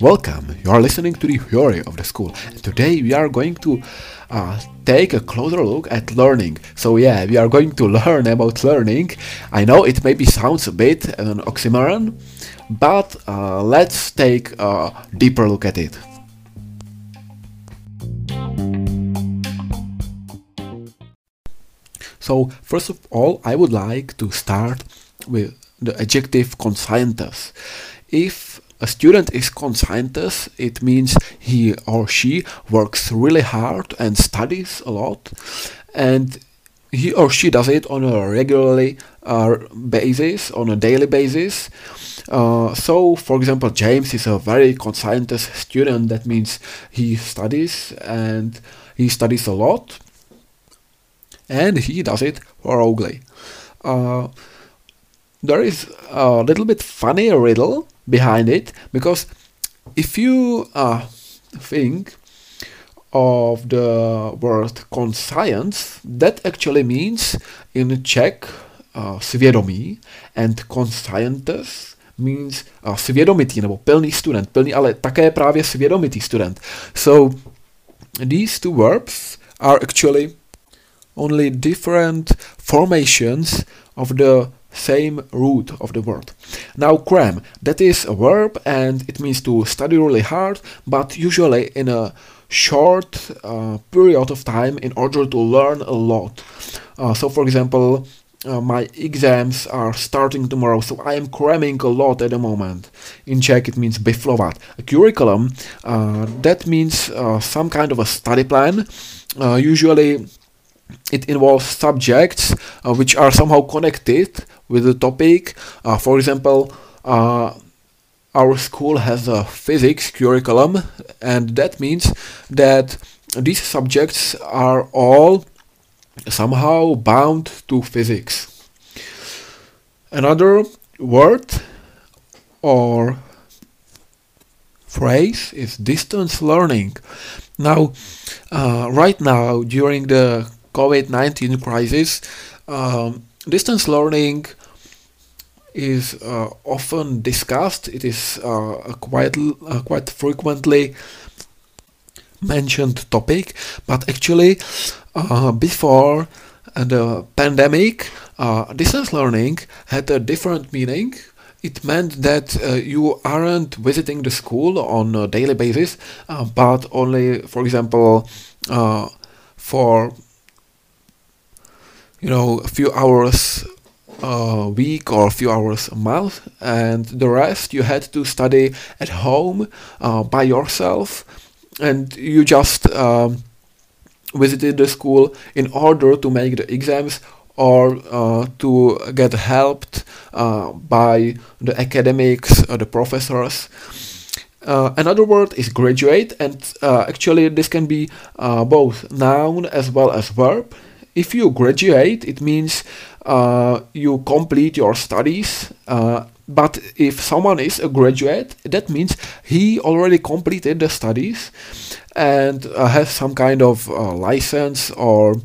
Welcome, you are listening to the theory of the school. And today we are going to uh, take a closer look at learning. So yeah, we are going to learn about learning. I know it maybe sounds a bit an oxymoron, but uh, let's take a deeper look at it. So first of all, I would like to start with the adjective conscientious. If a student is conscientious, it means he or she works really hard and studies a lot, and he or she does it on a regularly uh, basis, on a daily basis. Uh, so, for example, James is a very conscientious student. That means he studies and he studies a lot, and he does it thoroughly. Uh, there is a little bit funny riddle behind it because if you uh, think of the word conscience, that actually means in Czech uh, svědomí and conscientes means uh, svědomitý nebo plný student, plný, ale také právě svědomitý student. So these two verbs are actually only different formations of the same root of the word. Now cram, that is a verb and it means to study really hard, but usually in a short uh, period of time in order to learn a lot. Uh, so for example, uh, my exams are starting tomorrow, so I am cramming a lot at the moment. In Czech, it means biflovat. A curriculum, uh, that means uh, some kind of a study plan. Uh, usually, it involves subjects uh, which are somehow connected with the topic. Uh, for example, uh, our school has a physics curriculum, and that means that these subjects are all somehow bound to physics. Another word or phrase is distance learning. Now, uh, right now, during the COVID 19 crisis, um, distance learning is uh, often discussed. It is uh, a quite uh, quite frequently mentioned topic, but actually, uh, before the pandemic, uh, distance learning had a different meaning. It meant that uh, you aren't visiting the school on a daily basis, but only, for example, for you know a few hours a week or a few hours a month and the rest you had to study at home uh, by yourself and you just um, visited the school in order to make the exams or uh, to get helped uh, by the academics or the professors. Uh, another word is graduate and uh, actually this can be uh, both noun as well as verb if you graduate, it means uh, you complete your studies. Uh, but if someone is a graduate, that means he already completed the studies and uh, has some kind of uh, license or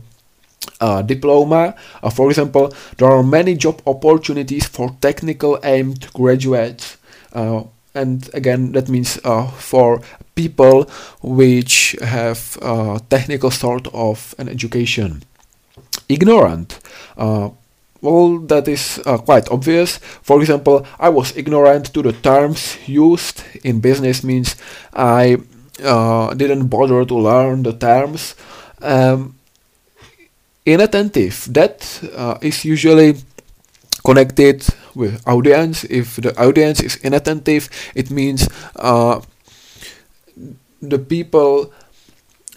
uh, diploma. Uh, for example, there are many job opportunities for technical aimed graduates. and again, that means for people which have a technical sort of an education ignorant. Uh, well, that is uh, quite obvious. For example, I was ignorant to the terms used in business means I uh, didn't bother to learn the terms. Um, inattentive, that uh, is usually connected with audience. If the audience is inattentive, it means uh, the people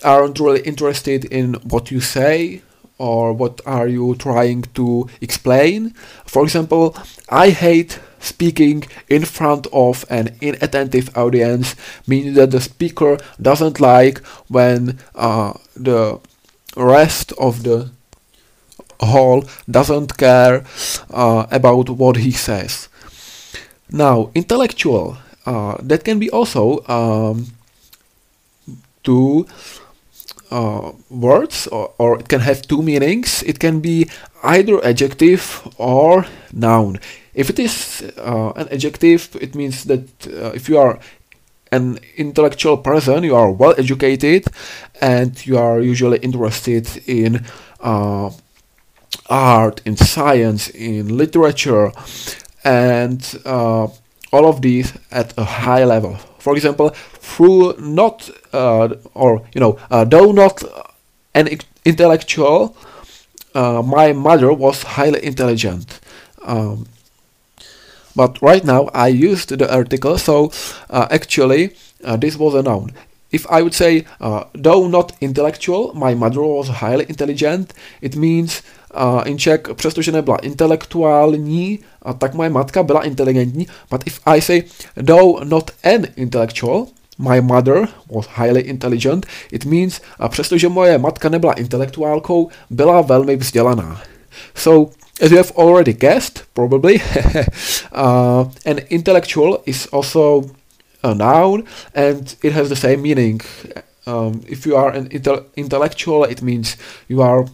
aren't really interested in what you say or what are you trying to explain. For example, I hate speaking in front of an inattentive audience, meaning that the speaker doesn't like when uh, the rest of the hall doesn't care uh, about what he says. Now, intellectual, uh, that can be also um, to uh, words or, or, it can have two meanings. It can be either adjective or noun. If it is uh, an adjective, it means that uh, if you are an intellectual person, you are well educated, and you are usually interested in uh, art, in science, in literature, and uh, all of these at a high level. For example, through not uh, or you know, uh, though not an intellectual, uh, my mother was highly intelligent. Um, but right now I used the article, so actually this was a noun. If I would say, uh, though not intellectual, my mother was highly intelligent, it means uh, in Czech, přestože nebyla intelektuální, uh, tak moje matka byla inteligentní. But if I say, though not an intellectual, my mother was highly intelligent, it means, uh, přestože moje matka nebyla intelektuálkou, byla velmi vzdělaná. So, as you have already guessed, probably, uh, an intellectual is also a noun and it has the same meaning. Um, if you are an intel intellectual, it means you are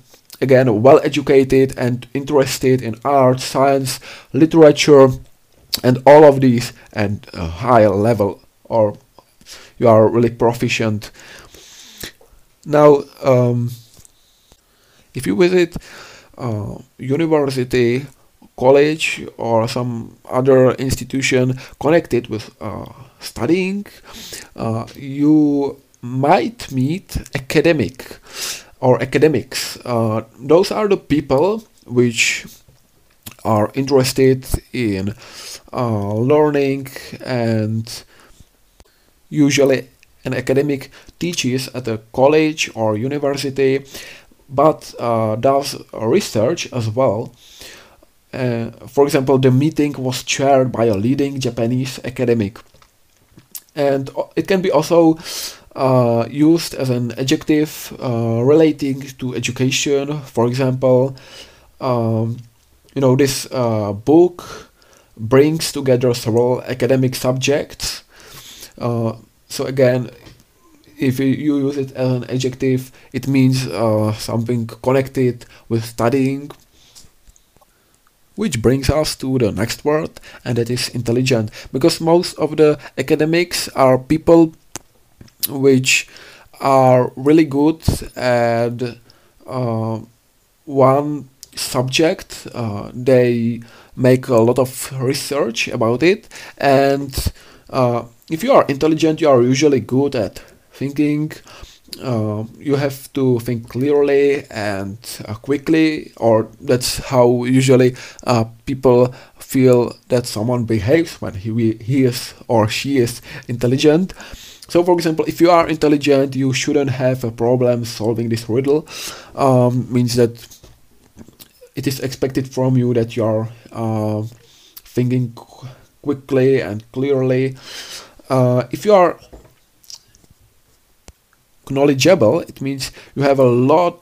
again well educated and interested in art, science, literature, and all of these and a high level or you are really proficient. Now, um, if you visit uh, university, college, or some other institution connected with uh, studying, uh, you might meet academic or academics. Uh, those are the people which are interested in uh, learning and usually an academic teaches at a college or university but uh, does research as well. Uh, for example, the meeting was chaired by a leading Japanese academic. And it can be also uh, used as an adjective uh, relating to education. For example, um, you know, this uh, book brings together several academic subjects. Uh, so again, if you use it as an adjective, it means uh, something connected with studying. Which brings us to the next word, and that is intelligent. Because most of the academics are people which are really good at uh, one subject. Uh, they make a lot of research about it, and uh, if you are intelligent, you are usually good at thinking. Uh, you have to think clearly and uh, quickly, or that's how usually uh, people feel that someone behaves when he, he is or she is intelligent. So, for example, if you are intelligent, you shouldn't have a problem solving this riddle. Um, means that it is expected from you that you are uh, thinking qu quickly and clearly. Uh, if you are knowledgeable, it means you have a lot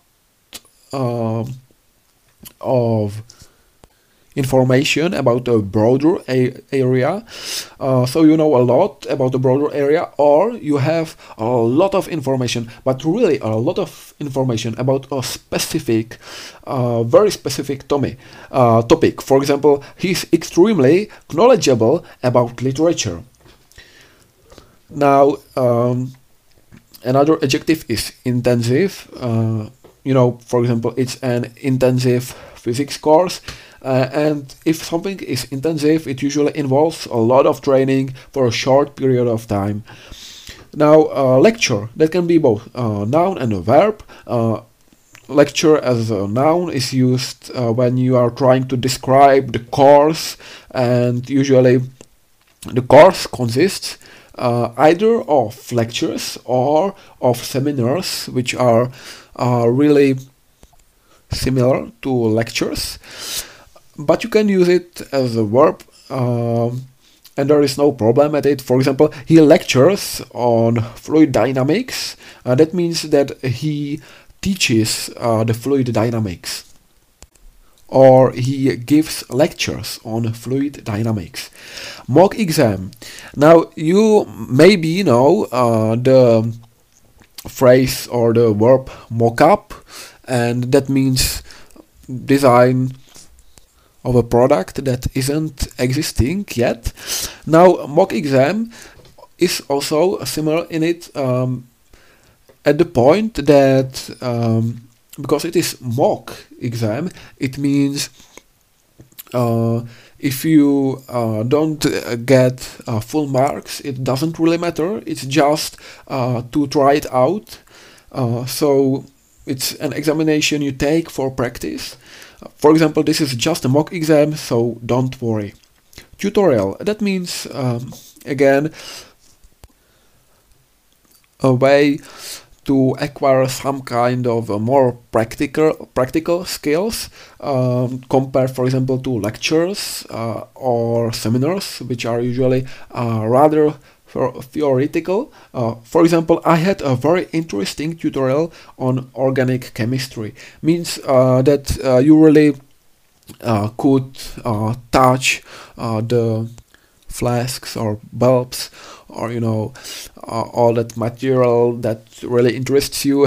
uh, of information about a broader area. Uh, so you know a lot about the broader area, or you have a lot of information, but really a lot of information about a specific, uh, very specific uh, topic. For example, he's extremely knowledgeable about literature. Now, um, another adjective is intensive. Uh, you know, for example, it's an intensive physics course. Uh, and if something is intensive, it usually involves a lot of training for a short period of time. Now, uh, lecture, that can be both uh, noun and a verb. Uh, lecture as a noun is used uh, when you are trying to describe the course, and usually the course consists uh, either of lectures or of seminars, which are really similar to lectures but you can use it as a verb um, and there is no problem at it. For example, he lectures on fluid dynamics. Uh, that means that he teaches uh, the fluid dynamics or he gives lectures on fluid dynamics. Mock exam. Now you maybe know uh, the phrase or the verb mock up and that means design of a product that isn't existing yet. Now, mock exam is also similar in it um, at the point that um, because it is mock exam, it means uh, if you uh, don't uh, get uh, full marks, it doesn't really matter. It's just uh, to try it out. Uh, so it's an examination you take for practice. For example, this is just a mock exam, so don't worry. Tutorial, that means, um, again, a way to acquire some kind of uh, more practical practical skills um, compared for example to lectures uh, or seminars which are usually uh, rather theoretical. Uh, for example, I had a very interesting tutorial on organic chemistry. Means uh, that uh, you really could touch the flasks or bulbs or you know uh, all that material that really interests you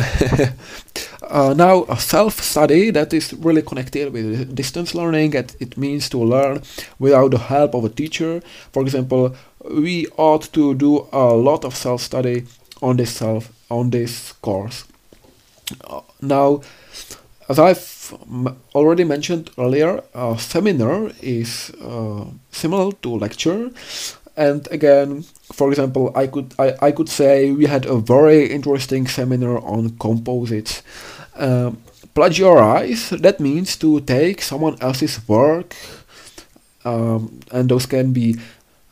uh, now a self-study that is really connected with distance learning it means to learn without the help of a teacher for example we ought to do a lot of self-study on this self on this course uh, now as I've already mentioned earlier, a seminar is uh, similar to lecture. And again, for example, I could I, I could say we had a very interesting seminar on composites. Um, plagiarize that means to take someone else's work, um, and those can be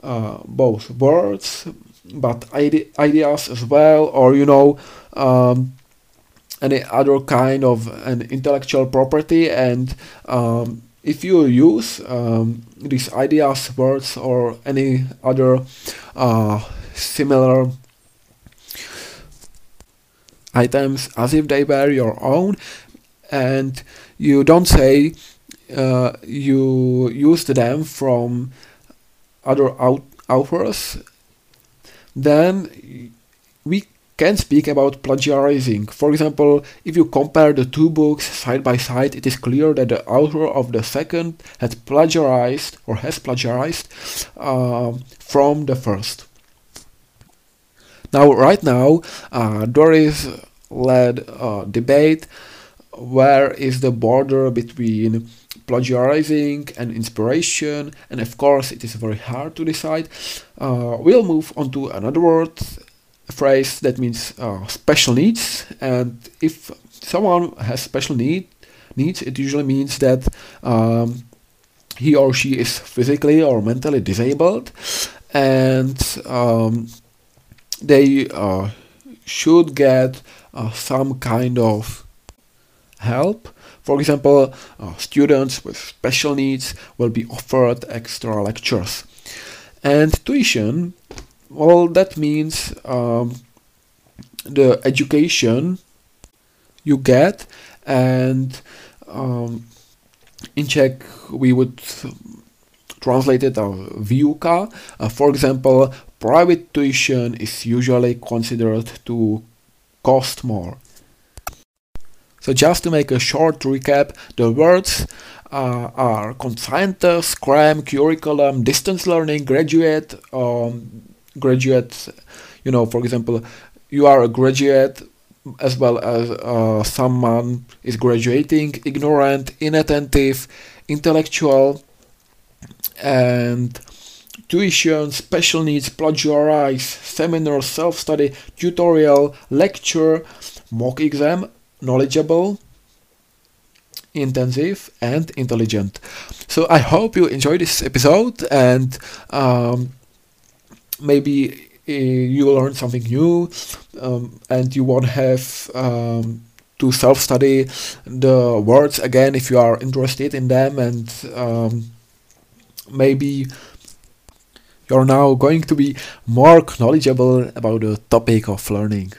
uh, both words, but ide- ideas as well, or you know. Um, any other kind of an intellectual property and um, if you use um, these ideas, words, or any other uh, similar items as if they were your own, and you don't say uh, you used them from other authors, then we can speak about plagiarizing. For example, if you compare the two books side by side, it is clear that the author of the second had plagiarized or has plagiarized uh, from the first. Now, right now, uh, there is led a debate where is the border between plagiarizing and inspiration, and of course, it is very hard to decide. Uh, we'll move on to another word phrase that means uh, special needs and if someone has special need needs it usually means that um, he or she is physically or mentally disabled and um, they uh, should get uh, some kind of help for example uh, students with special needs will be offered extra lectures and tuition well, that means um, the education you get, and um, in Czech we would translate it as výuka. Uh, for example, private tuition is usually considered to cost more. So just to make a short recap, the words uh, are conscientous, cram, curriculum, distance learning, graduate, um, graduates you know for example you are a graduate as well as uh, someone is graduating ignorant inattentive intellectual and tuition special needs plagiarize seminar self-study tutorial lecture mock exam knowledgeable intensive and intelligent so i hope you enjoyed this episode and um, maybe uh, you learn something new um, and you won't have um, to self-study the words again if you are interested in them and um, maybe you're now going to be more knowledgeable about the topic of learning.